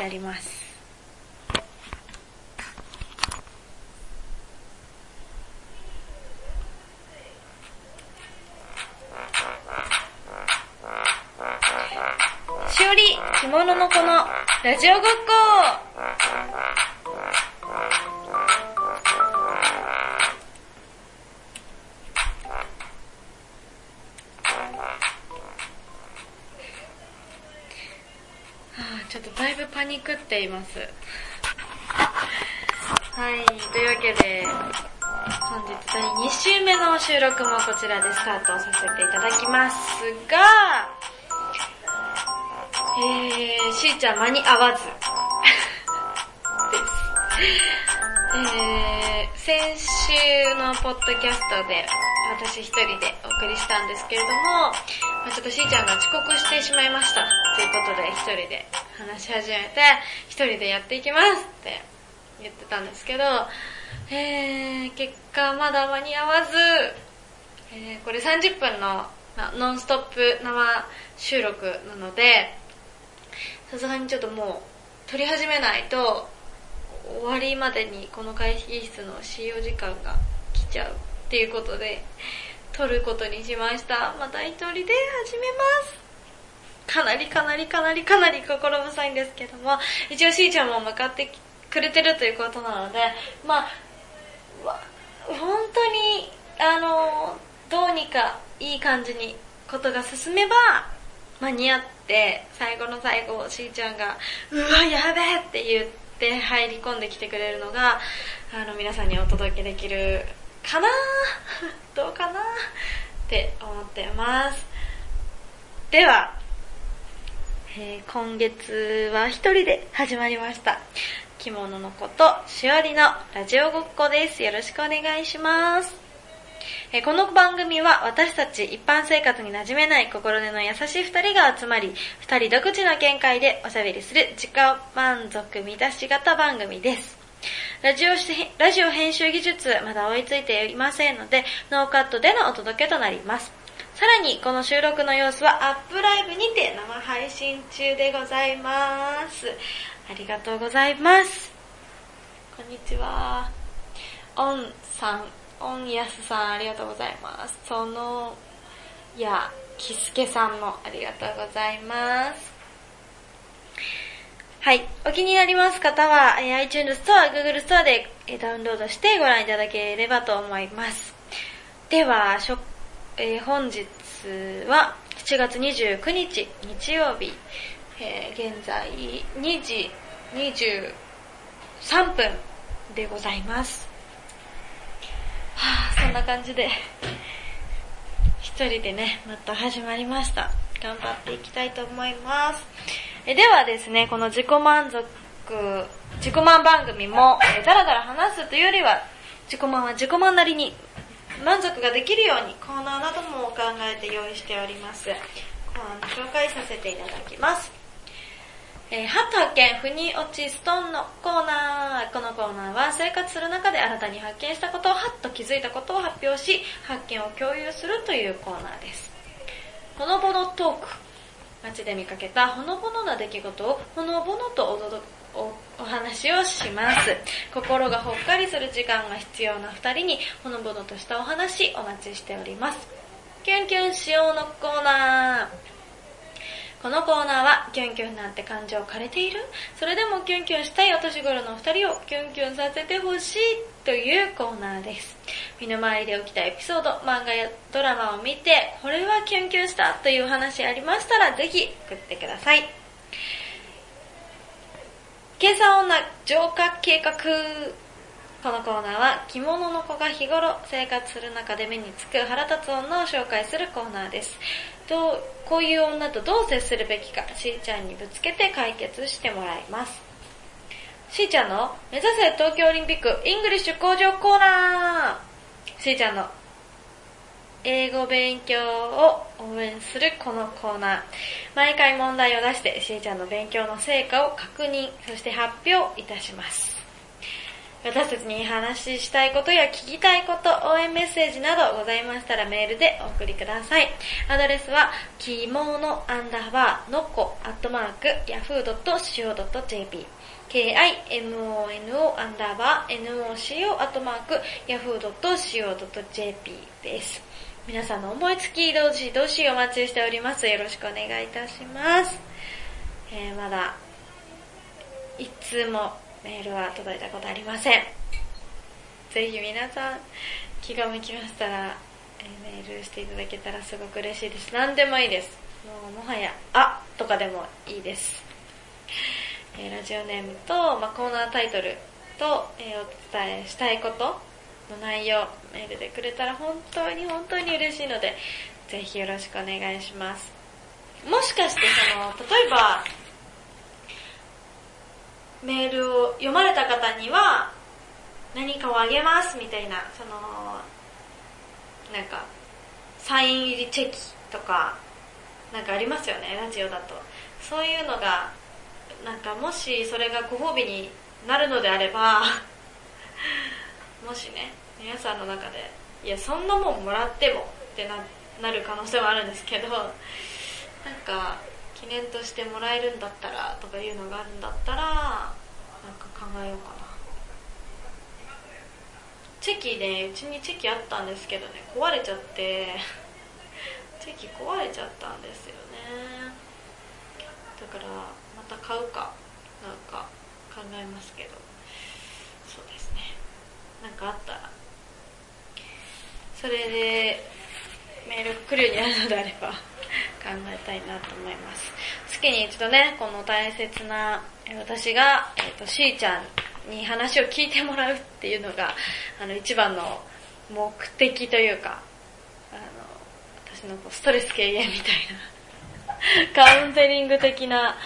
してあります。しおり、着物の子のラジオごっこパニクっています。はい、というわけで、本日第2週目の収録もこちらでスタートさせていただきますが、えー、しーちゃん間に合わず。です。えー、先週のポッドキャストで私一人でお送りしたんですけれども、まあ、ちょっとしーちゃんが遅刻してしまいました。ということで一人で話し始めて、一人でやっていきますって言ってたんですけど、えー、結果まだ間に合わず、えー、これ30分のノンストップ生収録なので、さすがにちょっともう撮り始めないと終わりまでにこの会議室の使用時間が来ちゃうっていうことで撮ることにしました。また一人で始めます。かなりかなりかなりかなり心細いんですけども、一応しーちゃんも向かってくれてるということなので、まあ、本当に、あの、どうにかいい感じにことが進めば、間に合って、最後の最後、しーちゃんが、うわ、やべえって言って入り込んできてくれるのが、あの、皆さんにお届けできるかな？どうかな？って思ってます。では、えー今月は一人で始まりました。着物のこと、しおりのラジオごっこです。よろしくお願いします。えーこの番組は私たち一般生活に馴染めない心根の優しい二人が集まり、二人独自の見解でおしゃべりする自己満足満たし型番組です。ラジオし、ラジオ編集技術まだ追いついていませんので、ノーカットでのお届けとなります。さらに、この収録の様子は Uplive にて生配信中でございます。ありがとうございます。こんにちは。オンさん、オンヤスさん、ありがとうございます。その、や、キスケさんもありがとうございます。はい。お気になります方は、えー iTunes Store、Google Store でえーダウンロードしてご覧いただければと思います。では、しょえー本日は7月29日日曜日、えー現在2時23分でございます。はぁ、そんな感じで、一人でね、また始まりました。頑張っていきたいと思います。えではですね、この自己満足、自己満番組も、えだらだら話すというよりは、自己満は自己満なりに満足ができるようにコーナーなども考えて用意しております。コーナーの紹介させていただきます。えー、ハット発見、腑に落ちストーンのコーナー。このコーナーは生活する中で新たに発見したことを、ハッと気づいたことを発表し、発見を共有するというコーナーです。ほのぼのトーク。街で見かけたほのぼのな出来事をほのぼのとお届おお話をします。心がほっかりする時間が必要な二人にほのぼのとしたお話お待ちしております。キュンキュンしようのコーナー。このコーナーは、キュンキュンなんて感情枯れているそれでもキュンキュンしたいお年頃のお二人をキュンキュンさせてほしいというコーナーです。身の回りで起きたエピソード、漫画やドラマを見て、これはキュンキュンしたという話ありましたら、ぜひ送ってください。計算女浄化計画。このコーナーは着物の子が日頃生活する中で目につく腹立つ女を紹介するコーナーです。どうこういう女とどう接するべきか、しーちゃんにぶつけて解決してもらいます。しーちゃんの目指せ東京オリンピックイングリッシュ向上コーナーしーちゃんの英語勉強を応援するこのコーナー。毎回問題を出してしーちゃんの勉強の成果を確認、そして発表いたします。私たちに話したいことや聞きたいこと、応援メッセージなどございましたらメールでお送りください。アドレスは、きものアンダーバーのこアットマーク yahoo.co.jp kimono アンダーバー noco アットマーク yahoo.co.jp です。皆さんの思いつき、どうしどしお待ちしております。よろしくお願いいたします。えー、まだ、いつもメールは届いたことありません。ぜひ皆さん、気が向きましたら、えー、メールしていただけたらすごく嬉しいです。何でもいいです。もうもはや、あとかでもいいです。えー、ラジオネームと、まあ、コーナータイトルと、えー、お伝えしたいことの内容、メールでくれたら本当に本当に嬉しいので、ぜひよろしくお願いします。もしかしてその、例えば、メールを読まれた方には何かをあげますみたいな、その、なんか、サイン入りチェキとか、なんかありますよね、ラジオだと。そういうのが、なんかもしそれがご褒美になるのであれば、もしね、皆さんの中で、いや、そんなもんもらってもってな、なる可能性はあるんですけど、なんか、記念としてもらえるんだったらとかいうのがあるんだったらなんか考えようかな。チェキねうちにチェキあったんですけどね壊れちゃって チェキ壊れちゃったんですよね。だからまた買うかなんか考えますけど。そうですね。なんかあったらそれでメール来るようになるのであれば考えたいなと思います。月に一度ね、この大切な、私が、えっ、ー、と、しーちゃんに話を聞いてもらうっていうのが、あの、一番の目的というか、あの、私のこうストレス軽減みたいな、カウンセリング的な、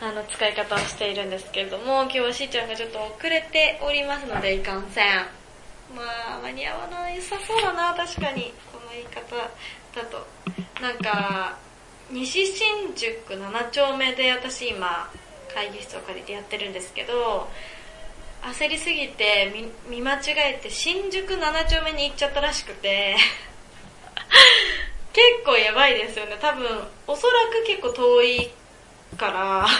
あの、使い方をしているんですけれども、今日はしーちゃんがちょっと遅れておりますので、いかんせん。まあ、間に合わないさそうだな、確かに。この言い方だと。なんか、西新宿7丁目で私今会議室を借りてやってるんですけど焦りすぎて見間違えて新宿7丁目に行っちゃったらしくて 結構やばいですよね多分おそらく結構遠いから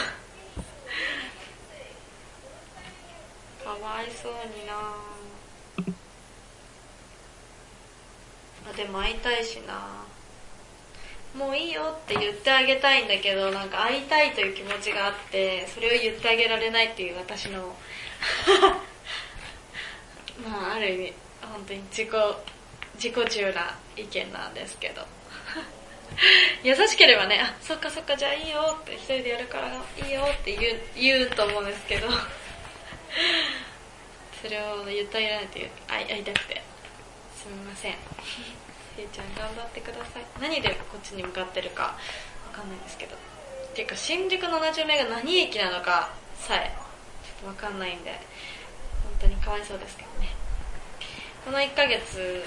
かわいそうになぁあでも会いたいしなもういいよって言ってあげたいんだけど、なんか会いたいという気持ちがあって、それを言ってあげられないっていう私の まあある意味、本当に自己、自己中な意見なんですけど。優しければね、あ、そっかそっかじゃあいいよって一人でやるからいいよって言う、言うと思うんですけど、それを言ってあげられないという、会いたくて、すみません。せいちゃん頑張ってください。何でこっちに向かってるかわかんないんですけど。っていうか新宿の70名が何駅なのかさえちょっとわかんないんで。本当にかわいそうですけどね。この1ヶ月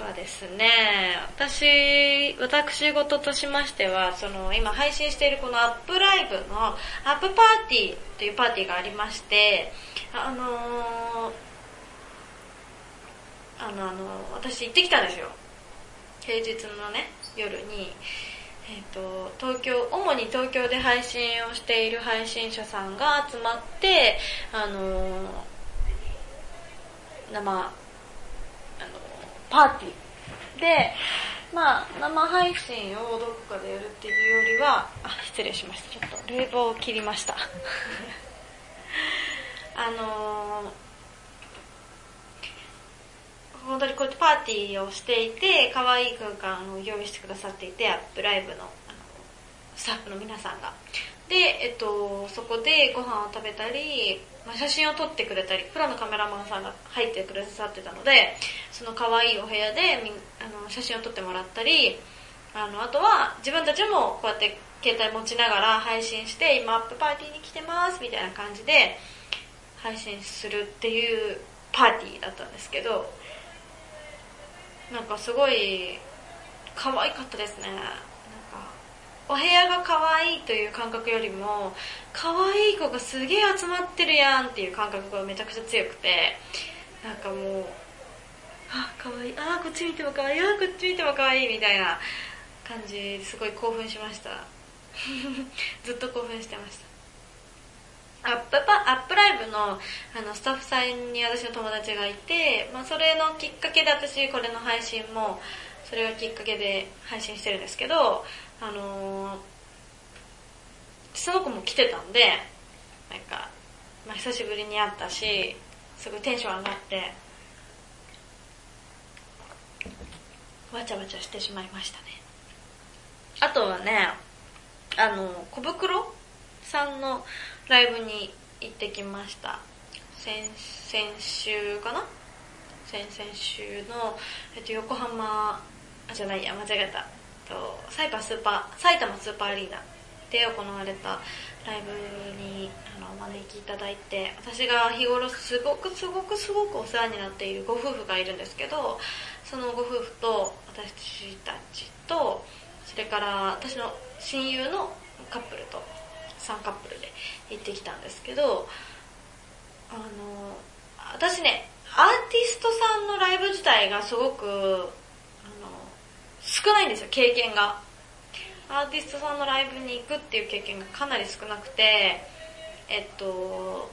はですね、私、私事としましては、その、今配信しているこのアップライブの、アップパーティーというパーティーがありまして、あのーあのあの私行ってきたんですよ。平日のね夜にえーと、東京主に東京で配信をしている配信者さんが集まってあの、生あのパーティー。でまあ生配信をどこかでやるっていうよりはあ失礼しました。ちょっと冷房を切りました。あのー本当にこうやってパーティーをしていて、可愛い空間を用意してくださっていて、アップライブのあのスタッフの皆さんが。で、えっと、そこでご飯を食べたり、まあ、写真を撮ってくれたり、プロのカメラマンさんが入ってくださってたので、その可愛いお部屋でみあの写真を撮ってもらったり、あの、あとは自分たちもこうやって携帯持ちながら配信して、今アップパーティーに来てますみたいな感じで配信するっていうパーティーだったんですけど、なんかすごい可愛かったですね。なんか、お部屋が可愛いという感覚よりも、可愛い子がすげえ集まってるやんっていう感覚がめちゃくちゃ強くて、なんかもう、あ、可愛いあ、こっち見ても可愛いあ、こっち見ても可愛いみたいな感じすごい興奮しました。ずっと興奮してました。アップパ、アップライブのあのスタッフさんに私の友達がいて、まあそれのきっかけで私これの配信も、それがきっかけで配信してるんですけど、あのー、その子も来てたんで、なんか、まあ久しぶりに会ったし、すごいテンション上がって、わちゃわちゃしてしまいましたね。あとはね、あの、小袋さんのライブに行ってきました。先、先週かな？先々週の、えっと、横浜、あ、じゃないや、間違えた。と、サイパスーパー、埼玉スーパーアリーナで行われたライブにあのお招きいただいて、私が日頃すごくすごくすごくお世話になっているご夫婦がいるんですけど、そのご夫婦と私たちと、それから私の親友のカップルと3カップルで行ってきたんですけど、あの、私ね、アーティストさんのライブ自体がすごく、あの、少ないんですよ、経験が。アーティストさんのライブに行くっていう経験がかなり少なくて、えっと、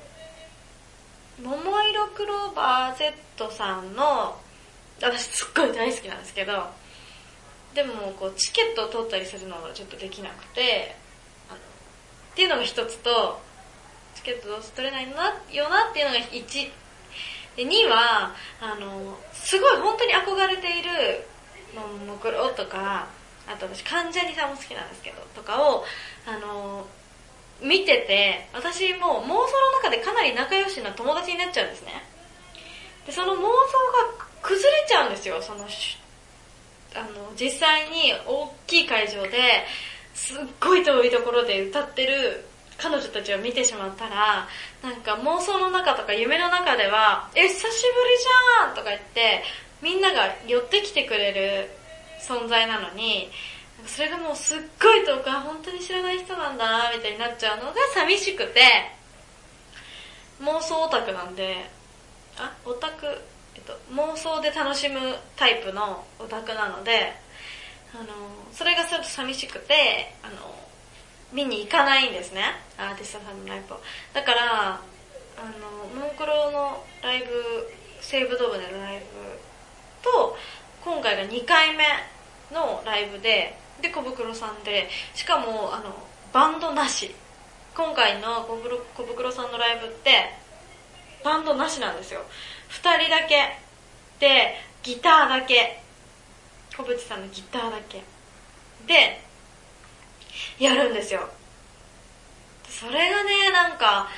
桃色クローバー Z さんの、私すっごい大好きなんですけど、でもこうチケットを取ったりするのがちょっとできなくて、っていうのが一つと、チケットどうせ取れないなよなっていうのが1。で、2は、あの、すごい本当に憧れている、ももクロとか、あと私関ジャニさんも好きなんですけど、とかを、あの、見てて、私も妄想の中でかなり仲良しな友達になっちゃうんですね。で、その妄想が崩れちゃうんですよ、そのあの、実際に大きい会場で、すっごい遠いところで歌ってる彼女たちを見てしまったら、なんか妄想の中とか夢の中では、え、久しぶりじゃんとか言って、みんなが寄ってきてくれる存在なのに、それがもうすっごい遠く、本当に知らない人なんだなみたいになっちゃうのが寂しくて、妄想オタクなんで、あ、オタクえっと、妄想で楽しむタイプのオタクなので、あの、それがちょっと寂しくて、あの、見に行かないんですね。アーティストさんのライブを。だから、あの、モンクロのライブ、西武ドームでのライブと、今回が2回目のライブで、で、小袋さんで、しかも、あの、バンドなし。今回の小袋小袋さんのライブって、バンドなしなんですよ。二人だけ。で、ギターだけ。小渕さんのギターだけ。で、やるんですよ。それがね、なんか、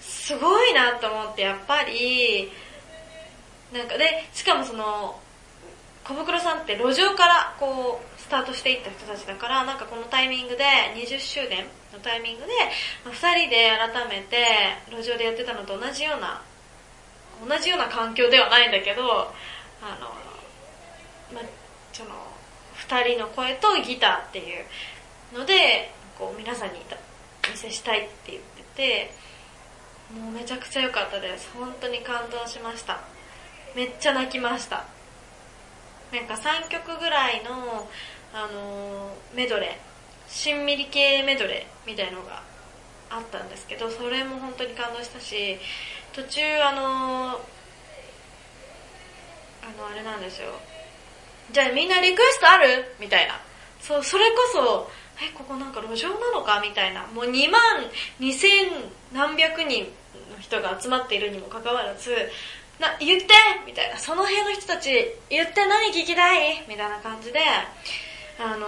すごいなと思って、やっぱり、なんかで、しかもその、小袋さんって路上からこう、スタートしていった人たちだから、なんかこのタイミングで、20周年のタイミングで、二人で改めて路上でやってたのと同じような同じような環境ではないんだけど、あの、ま、その、二人の声とギターっていうので、こう皆さんにお見せしたいって言ってて、もうめちゃくちゃ良かったです。本当に感動しました。めっちゃ泣きました。なんか3曲ぐらいの、あのー、メドレー、しんみり系メドレーみたいのがあったんですけど、それも本当に感動したし、途中あのあのあれなんですよじゃあみんなリクエストある？みたいな。そうそれこそえここなんか路上なのか？みたいな。もう2万2000何百人の人が集まっているにもかかわらずな言って！みたいな。その辺の人たち言って何聞きたい？みたいな感じであの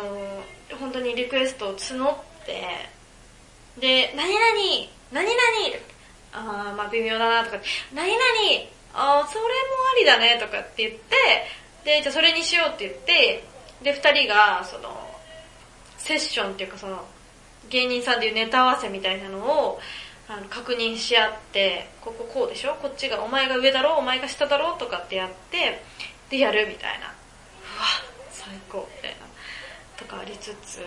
本当にリクエストを募ってで何々何々あーまあ微妙だなとか、何々あそれもありだねとかって言って、で、じゃあそれにしようって言って、で、二人が、その、セッションっていうかその、芸人さんでいうネタ合わせみたいなのを、あの、確認し合って、こここうでしょ？こっちが、お前が上だろ？うお前が下だろ？うとかってやって、で、やるみたいな。うわ、最高みたいな。とかありつつ、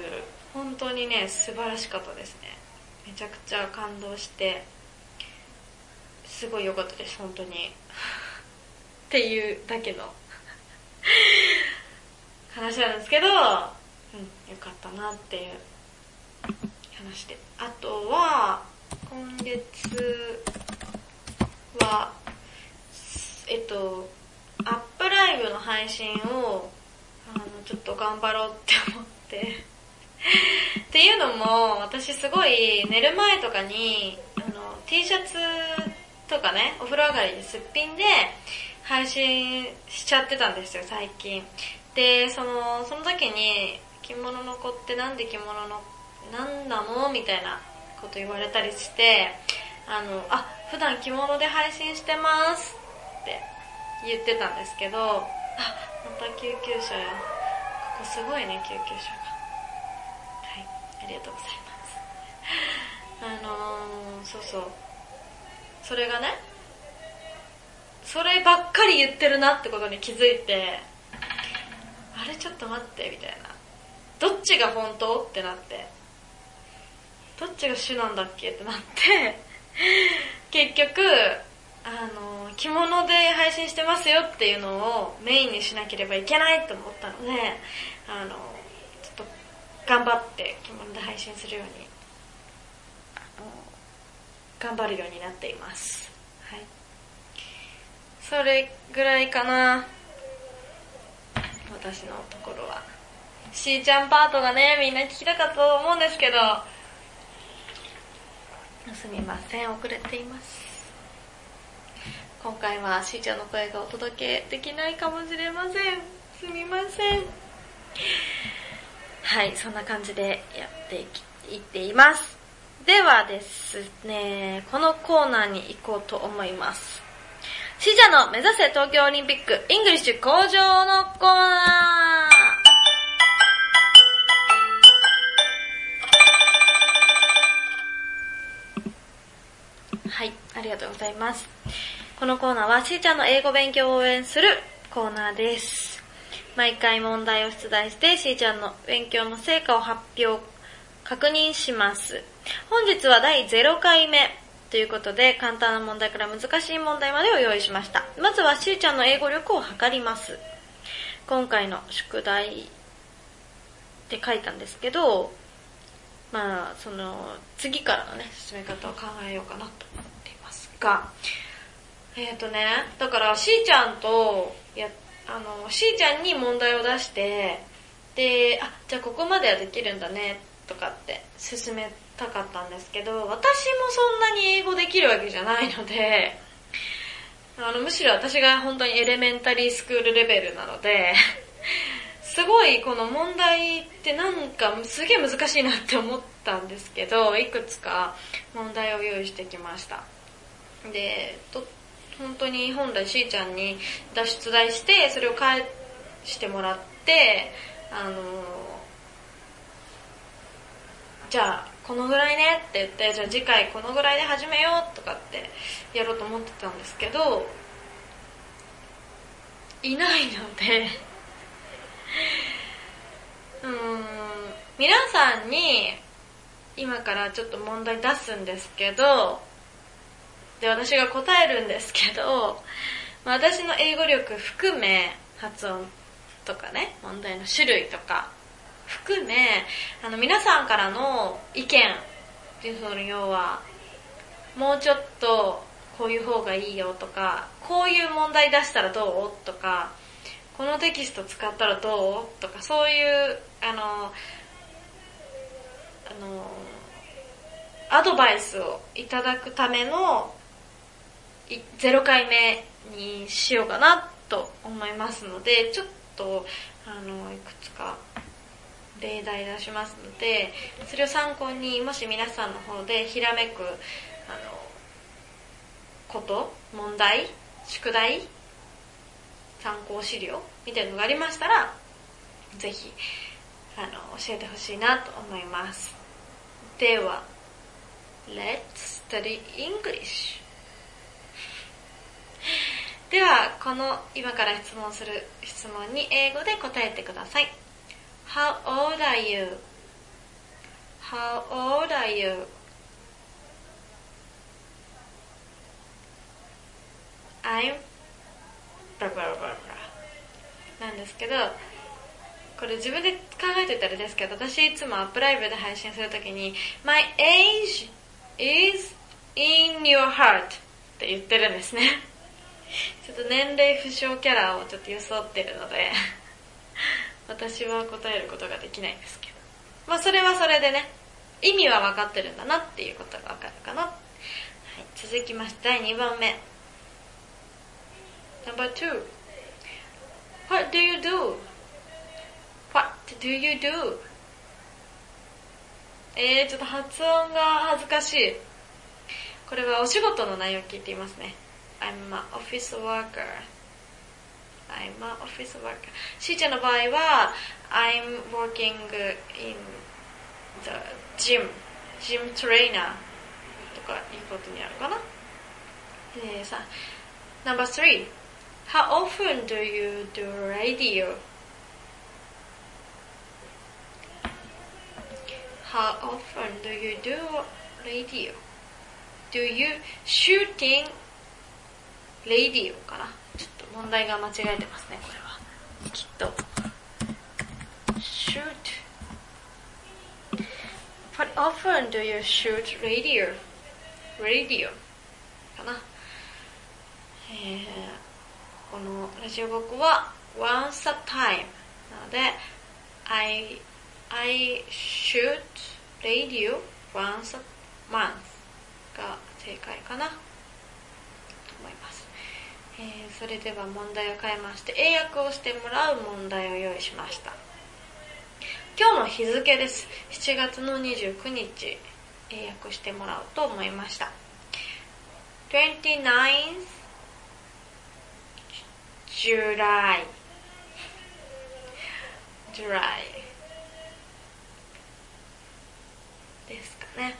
本当にね、素晴らしかったですね。めちゃくちゃ感動して、すごい良かったです、本当に。っていうだけの 話なんですけど、うん、よかったなっていう話で。あとは、今月は、えっと、アップライブの配信を、あの、ちょっと頑張ろうって思ってっていうのも、私すごい寝る前とかに、あの、T シャツとかね、お風呂上がりですっぴんで配信しちゃってたんですよ、最近。で、その、その時に、着物の子ってなんで着物の、なんなのみたいなこと言われたりして、あの、あ、普段着物で配信してますって言ってたんですけど、あ、また救急車や。ここすごいね、救急車が。はい、ありがとうございます。あのー、そうそう。それがね、そればっかり言ってるなってことに気づいて、あれちょっと待って、みたいな。どっちが本当ってなって。どっちが主なんだっけってなって、結局、あの、着物で配信してますよっていうのをメインにしなければいけないと思ったので、あの、ちょっと頑張って着物で配信するように、頑張るようになっています。はい。それぐらいかな。私のところは。しーちゃんパートがね、みんな聞きたかったと思うんですけど、すみません、遅れています。今回はしーちゃんの声がお届けできないかもしれません。すみません。はい、そんな感じでやっていっています。ではですね、このコーナーに行こうと思います。しーちゃんの目指せ東京オリンピックイングリッシュ向上のコーナーはい、ありがとうございます。このコーナーはしーちゃんの英語勉強を応援するコーナーです。毎回問題を出題してしーちゃんの勉強の成果を発表、確認します。本日は第0回目ということで簡単な問題から難しい問題までを用意しました。まずはしーちゃんの英語力を測ります。今回の宿題って書いたんですけど、まあ、その、次からのね、進め方を考えようかなと思っていますが、えっ、ー、とね、だからしーちゃんと、や、あの、しーちゃんに問題を出して、で、あ、じゃあここまではできるんだね、とかって進めたかったんですけど、私もそんなに英語できるわけじゃないので、あの、むしろ私が本当にエレメンタリースクールレベルなので、すごいこの問題ってなんかすげえ難しいなって思ったんですけど、いくつか問題を用意してきました。で、と本当に本来しーちゃんに脱出題して、それを返してもらって、あのじゃあ、このぐらいねって言って、じゃあ次回このぐらいで始めようとかってやろうと思ってたんですけど、いないので うん、皆さんに今からちょっと問題出すんですけど、で、私が答えるんですけど、私の英語力含め、発音とかね、問題の種類とか、含め、あの、皆さんからの意見、その要は、もうちょっとこういう方がいいよとか、こういう問題出したらどう？とか、このテキスト使ったらどう？とか、そういう、あの、あの、アドバイスをいただくための0回目にしようかなと思いますので、ちょっと、あの、いくつか例題出しますので、それを参考に、もし皆さんの方でひらめく、あの、こと、問題、宿題、参考資料みたいなのがありましたら、ぜひ、あの、教えてほしいなと思います。では、Let's study English! では、この今から質問する質問に英語で答えてください。How old are you? How old are you? I'm ブラブラブラブラなんですけどこれ自分で考えてたらですけど私いつもアップライブで配信するときに My age is in your heart って言ってるんですねちょっと年齢不詳キャラをちょっと装ってるので私は答えることができないんですけどまあそれはそれでね意味は分かってるんだなっていうことが分かるかな、はい、続きまして第2番目 Number two What do you do? What do you do? えー、ちょっと発音が恥ずかしい。これはお仕事の内容を聞いていますね。I'm an office worker. I'm an office worker. しーちゃんの場合は、I'm working in the gym, gym trainer とかいうことになるかな。でさ、Number three. How often do you do radio? How often do you do radio? Do you shooting radio かな問題が間違えてますね、これは。きっと。shoot. What often do you shoot radio? radio かな。えー、このラジオごっこは once a time なので I, I shoot radio once a month が正解かなと思います、えー、それでは問題を変えまして英訳をしてもらう問題を用意しました。今日の日付です。7月の29日英訳してもらおうと思いました。29th July July ですかね。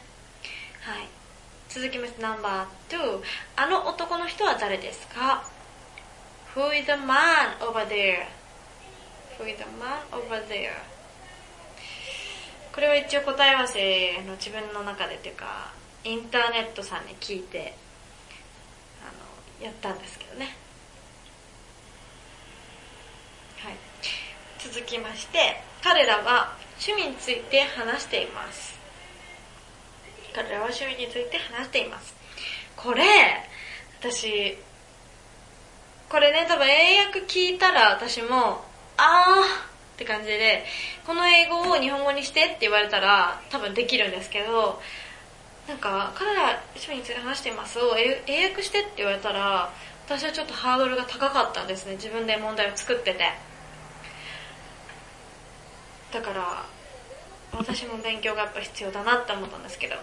はい。続きましてナンバー2あの男の人は誰ですか？Who is the man over there? Who is the man over there? これは一応答え合わせの自分の中でというかインターネットさんに聞いてあのやったんですけどねはい続きまして彼らは趣味について話しています彼らは趣味について話していますこれ私これね多分英訳聞いたら私もあー。って感じでこの英語を日本語にしてって言われたら多分できるんですけどなんか彼ら趣味について話していますを英訳してって言われたら私はちょっとハードルが高かったんですね自分で問題を作ってて。だから私も勉強がやっぱ必要だなって思ったんですけど。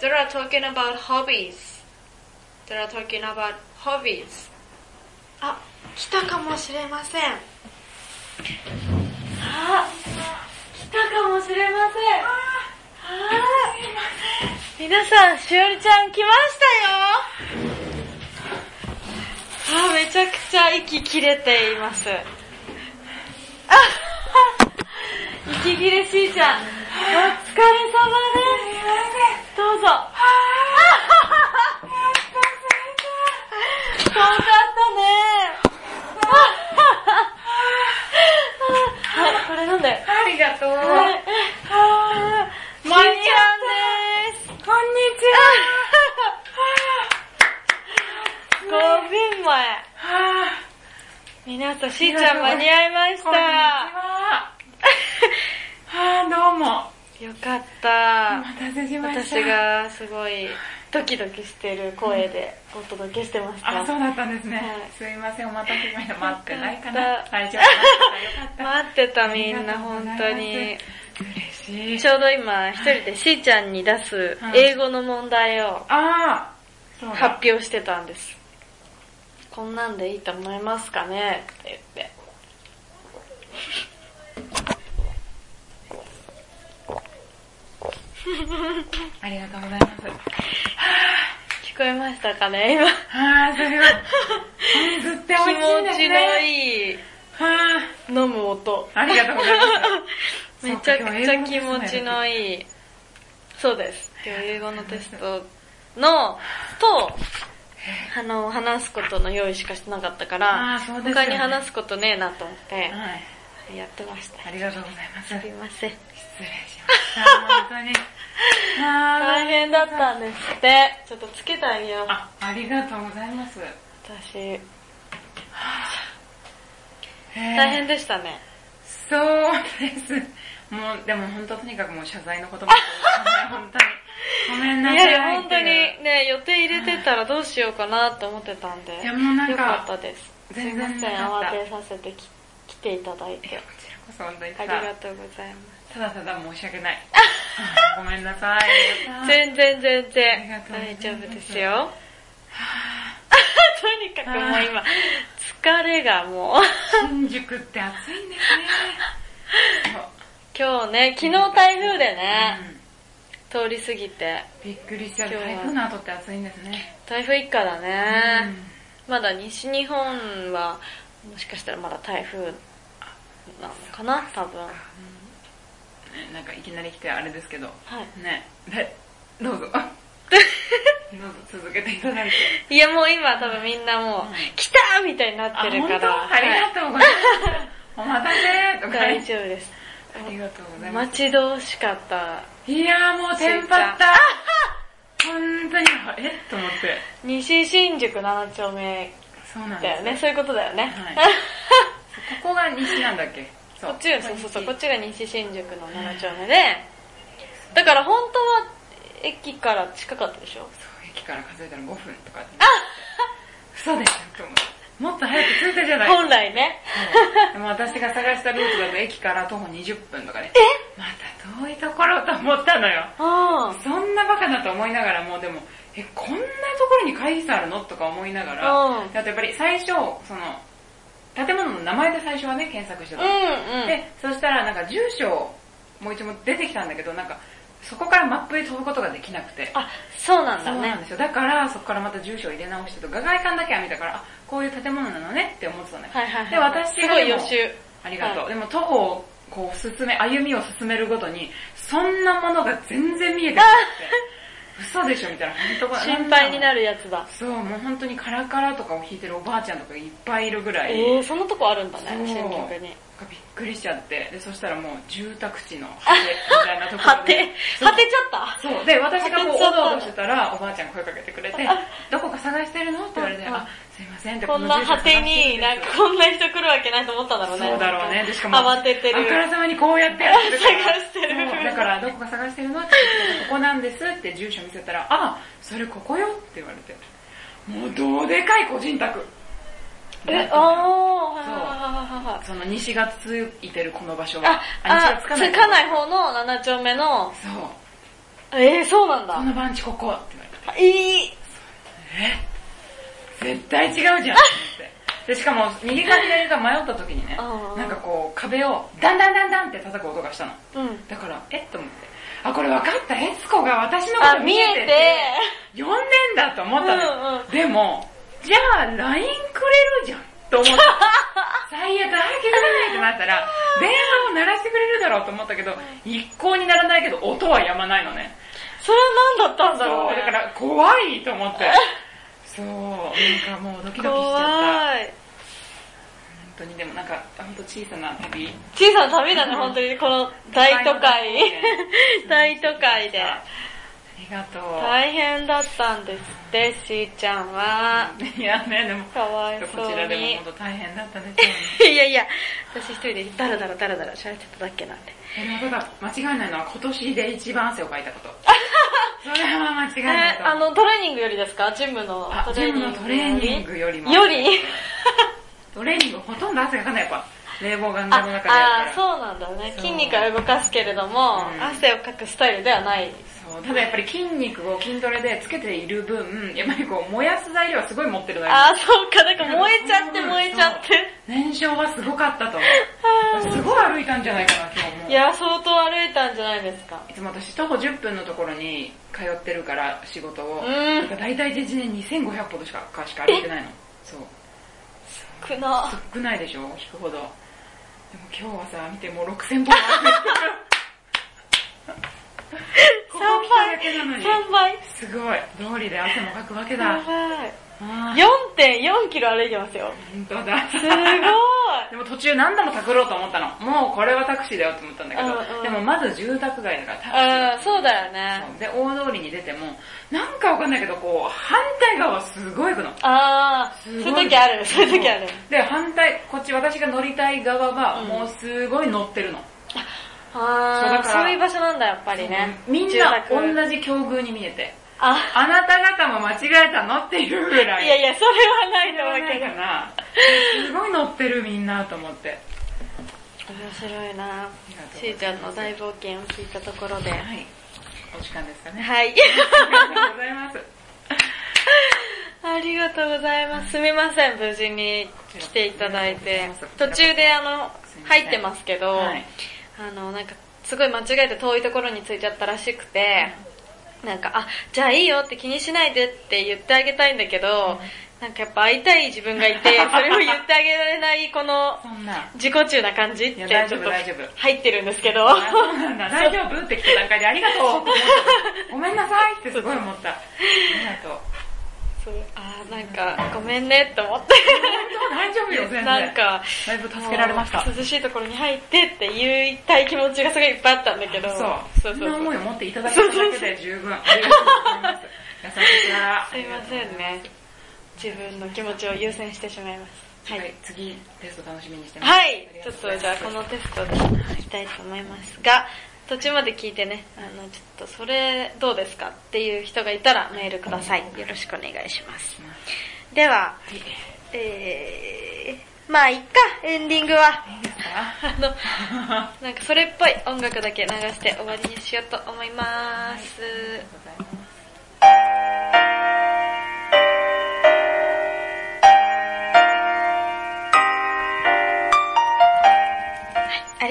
They are talking about hobbies. They are talking about hobbies あ、来たかもしれません。あ、来たかもしれません。皆さん、しおりちゃん来ましたよ。あ、めちゃくちゃ息切れています。あ息切れしーちゃん、お疲れ様です。どうぞ。遠かったねはい、これ飲んで。ありがとう。はい。しーちゃんです。こんにちは。5分前。皆さん、しーちゃん間に合いました。こんにちは。はあ、どうも。よかった。お待たせしました。私がすごいドキドキしてる声でお届けしてました。あ、そうだったんですね。はい、すいません、お待たせしました。待ってないかな。大丈夫。待ってたみんな、本当に。嬉しい。ちょうど今、一人でしーちゃんに出す英語の問題を発表してたんです。こんなんでいいと思いますかねって言って。ありがとうございます。聞こえましたかね今。はあ、それは、水って美味しいんですね。気持ちのいい、はあ、飲む音。ありがとうございます。めちゃくちゃ気持ちのいい。そうです。今日英語のテストの、と、あの、話すことの用意しかしてなかったから、ね他に話すことねえなと思って、はい。やってました。ありがとうございます。すいません。失礼しました。本当に。大変だったんですって。ちょっとつけてあげよう。あ、ありがとうございます。私、大大変でしたね。そうです。もう、でも本当とにかくもう謝罪の言葉本当に。ごめんなさい。いやいや、本当にね、予定入れてたらどうしようかなと思ってたんで。いやもうなんよかかったです。すい全然ません、慌てさせてき来ていただいて。本当にあさりがとうございまただただ申し訳ない。ごめんなさい。す。全然全然大丈夫ですよ。とにかくもう今、疲れがもう。新宿って暑いんですね。今日ね、昨日台風でうね、ん通り過ぎて、びっくりしちゃう。台風の後って暑いんですね。台風一過だうね。んまだ西日本は、もしかしたらまだ台風なのかな多分。ねなんかいきなり来てあれですけど。はい。ね。で、どうぞ。どうぞ続けていただいて。いやもう今多分みんなもう、うん来たーみたいになってるから。ありがとうございます。お待たせとか。大丈夫です。ありがとうございます。待ち遠しかった。いやーもうテンパった。本当に、え？っと思って。西新宿7丁目そうなんですだよね。そういうことだよね。はい ここが西なんだっけ？そこっちが、そうそうそう、こっち。ちが西新宿の7丁目で、だから本当は駅から近かったでしょ？そう、駅から数えたら5分とかって。嘘でしょ。もっと早く着いたじゃない本来ね。でも私が探したルートだと駅から徒歩20分とかね。また遠いところと思ったのよ。あそんなバカだと思いながらも、でも、え、こんなところに会議室あるの？とか思いながら、うんだってやっぱり最初、その、建物の名前で最初はね、検索してたうの。んうん。で、そしたらなんか住所もう一度出てきたんだけど、なんか、そこからマップで飛ぶことができなくて。あ、そうなんだね。そうなんですよ。だから、そこからまた住所を入れ直してと、画外観だけは見たから、あ、こういう建物なのねって思ってたのよ。はいはいはい。で、私すごい予習。ありがとう。はいでも徒歩をこう進め、歩みを進めるごとに、そんなものが全然見えてなくて、嘘でしょみたいな、本当心配になる。るやつだ。そう、もう本当にカラカラとかを弾いてるおばあちゃんとかいっぱいいるぐらい、えー、そんなとこあるんだね、そう新宿に。びっくりしちゃって、で、そしたらもう住宅地の果てみたいなところ果て、果てちゃった？そう。で、私がこう、おどおどしてたら、おばあちゃん声かけてくれて、どこか探してるの？って言われて、うんあ、すいませんって、こんな果てに、なんかこんな人来るわけないと思ったんだろうね。そうだろうね。で、しかも、慌ててる。あからさまにこうやって。探してるだから、どこか探してるのって言って、ここなんですって住所見せたら、あ、それここよって言われて。もうどうでかい個人宅。え、あー、はいはいはいはいはい。その西がついてるこの場所はあ、、あ、西がつかない方の7丁目の、そう。えー、そうなんだこ。の番地ここって言われて。いい。絶対違うじゃんって。で、しかも、右か左か迷った時にね、うんなんかこう、壁を、ダンダンダンダンって叩く音がしたの。うん。だから、えっと思って。あ、これ分かった。エスコが私のこあ、と見えててて、呼んでんだと思ったのよ。うんうんでも、じゃあ、LINE くれるじゃん。と思った。最悪、早くくれないってなったら、電話を鳴らしてくれるだろうと思ったけど、一向にならないけど、音は止まないのね。それは何だったんだろそうう、ね。だから怖いと思って。そう、なんかもうドキドキしちゃった。怖い。本当にでもなんか、本当小さな旅。小さな旅だね、本当に。この大都会。大都会で。ありがとう。大変だったんですって、しーちゃんは。いやね、でも、かわいそうこちらでもに本。当大変だったですよね。いやいや、私一人でダラダラダラダラ喋ってただけなんで。でもただ、間違いないのは今年で一番汗をかいたこと。それは間違いないあの、トレーニングよりですか？ジムのあトレーニング。ジムのトレーニングよりも。より？トレーニングほとんど汗かかないやっぱ。冷房ガンガンのあ中でやるから。あ、そうなんだね。筋肉は動かすけれども、うん汗をかくスタイルではない。ただやっぱり筋肉を筋トレでつけている分、やっぱりこう燃やす材料はすごい持ってるのよ。ああ、そうか、なんか燃えちゃって燃えちゃって。燃焼はすごかったと思あう。すごい歩いたんじゃないかな、今日も。いや、相当歩いたんじゃないですか。いつも私徒歩10分のところに通ってるから、仕事を。うんなんか大体1年2500歩としかかしか歩いてないの。そう。少な。少ないでしょ引くほど。でも今日はさ、見てもう6000歩も歩いてる。そこ来ただけなのに。3倍。すごい。通りで汗もかくわけだ。やばい。あー4.4キロ歩いてますよ。本当だ。すごい。でも途中何度もタクろうと思ったの。もうこれはタクシーだよと思ったんだけど、うんうんでもまず住宅街だからタクシー。うん、そうだよね。で、大通りに出ても、なんかわかんないけど、こう、反対側すごい行くの。あー、そうすごいいう時ある、そういう時ある。で、反対、こっち私が乗りたい側が、うんもうすごい乗ってるの。そうあそういう場所なんだ、やっぱりね。みんな同じ境遇に見えて、あ、あなた方も間違えたの？っていうぐらい。いやいや、それはないと思うけど。かな。すごい乗ってるみんなと思って。面白いなしーちゃんの大冒険を聞いたところで。はい。お時間ですかね。はい。ありがとうございます。ありがとうございます。すみません、無事に来ていただいて。途中であの、入ってますけど、はいあの、なんか、すごい間違えて遠いところに着いちゃったらしくて、なんか、あ、じゃあいいよって気にしないでって言ってあげたいんだけど、なんかやっぱ会いたい自分がいて、それを言ってあげられないこの。自己中な感じってちょっと丈夫大丈夫入ってるんですけど。大丈夫？って来た段階でありがとう。ごめんなさいってすごい思った。ありがとう。そうあーなんか、ごめんねって思って。大丈夫よ、全然。なんか、だいぶ助けられました。涼しいところに入ってって言いたい気持ちがすごいいっぱいあったんだけど、そう。そうそうんな思いを持っていただけただけで十分。ありがとうございます。優しさ。すいませんね。自分の気持ちを優先してしまいます。ははいい。、次、テスト楽しみにしてます。はい。ちょっとじゃあこのテストでいきたいと思いますが、途中まで聞いてね、あの、ちょっとそれどうですかっていう人がいたらメールください。よろしくお願いします。では、はい。えー、まあいっか、エンディングは。あの、なんかそれっぽい音楽だけ流して終わりにしようと思います。ありがとうござい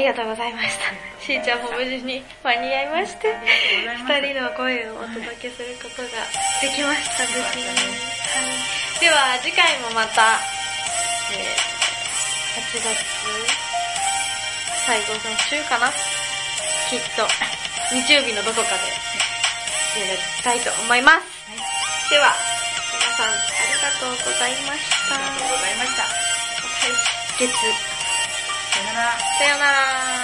りがとうございました。しーちゃんも無事に間に合いまして、二人の声をお届けすることができました、無事に。はい、では、次回もまた、えー、8月最後の週かな？きっと、日曜日のどこかで、やりたいと思います。では、皆さん、ありがとうございました。ありがとうございました。はい、月、さよなら。さよなら。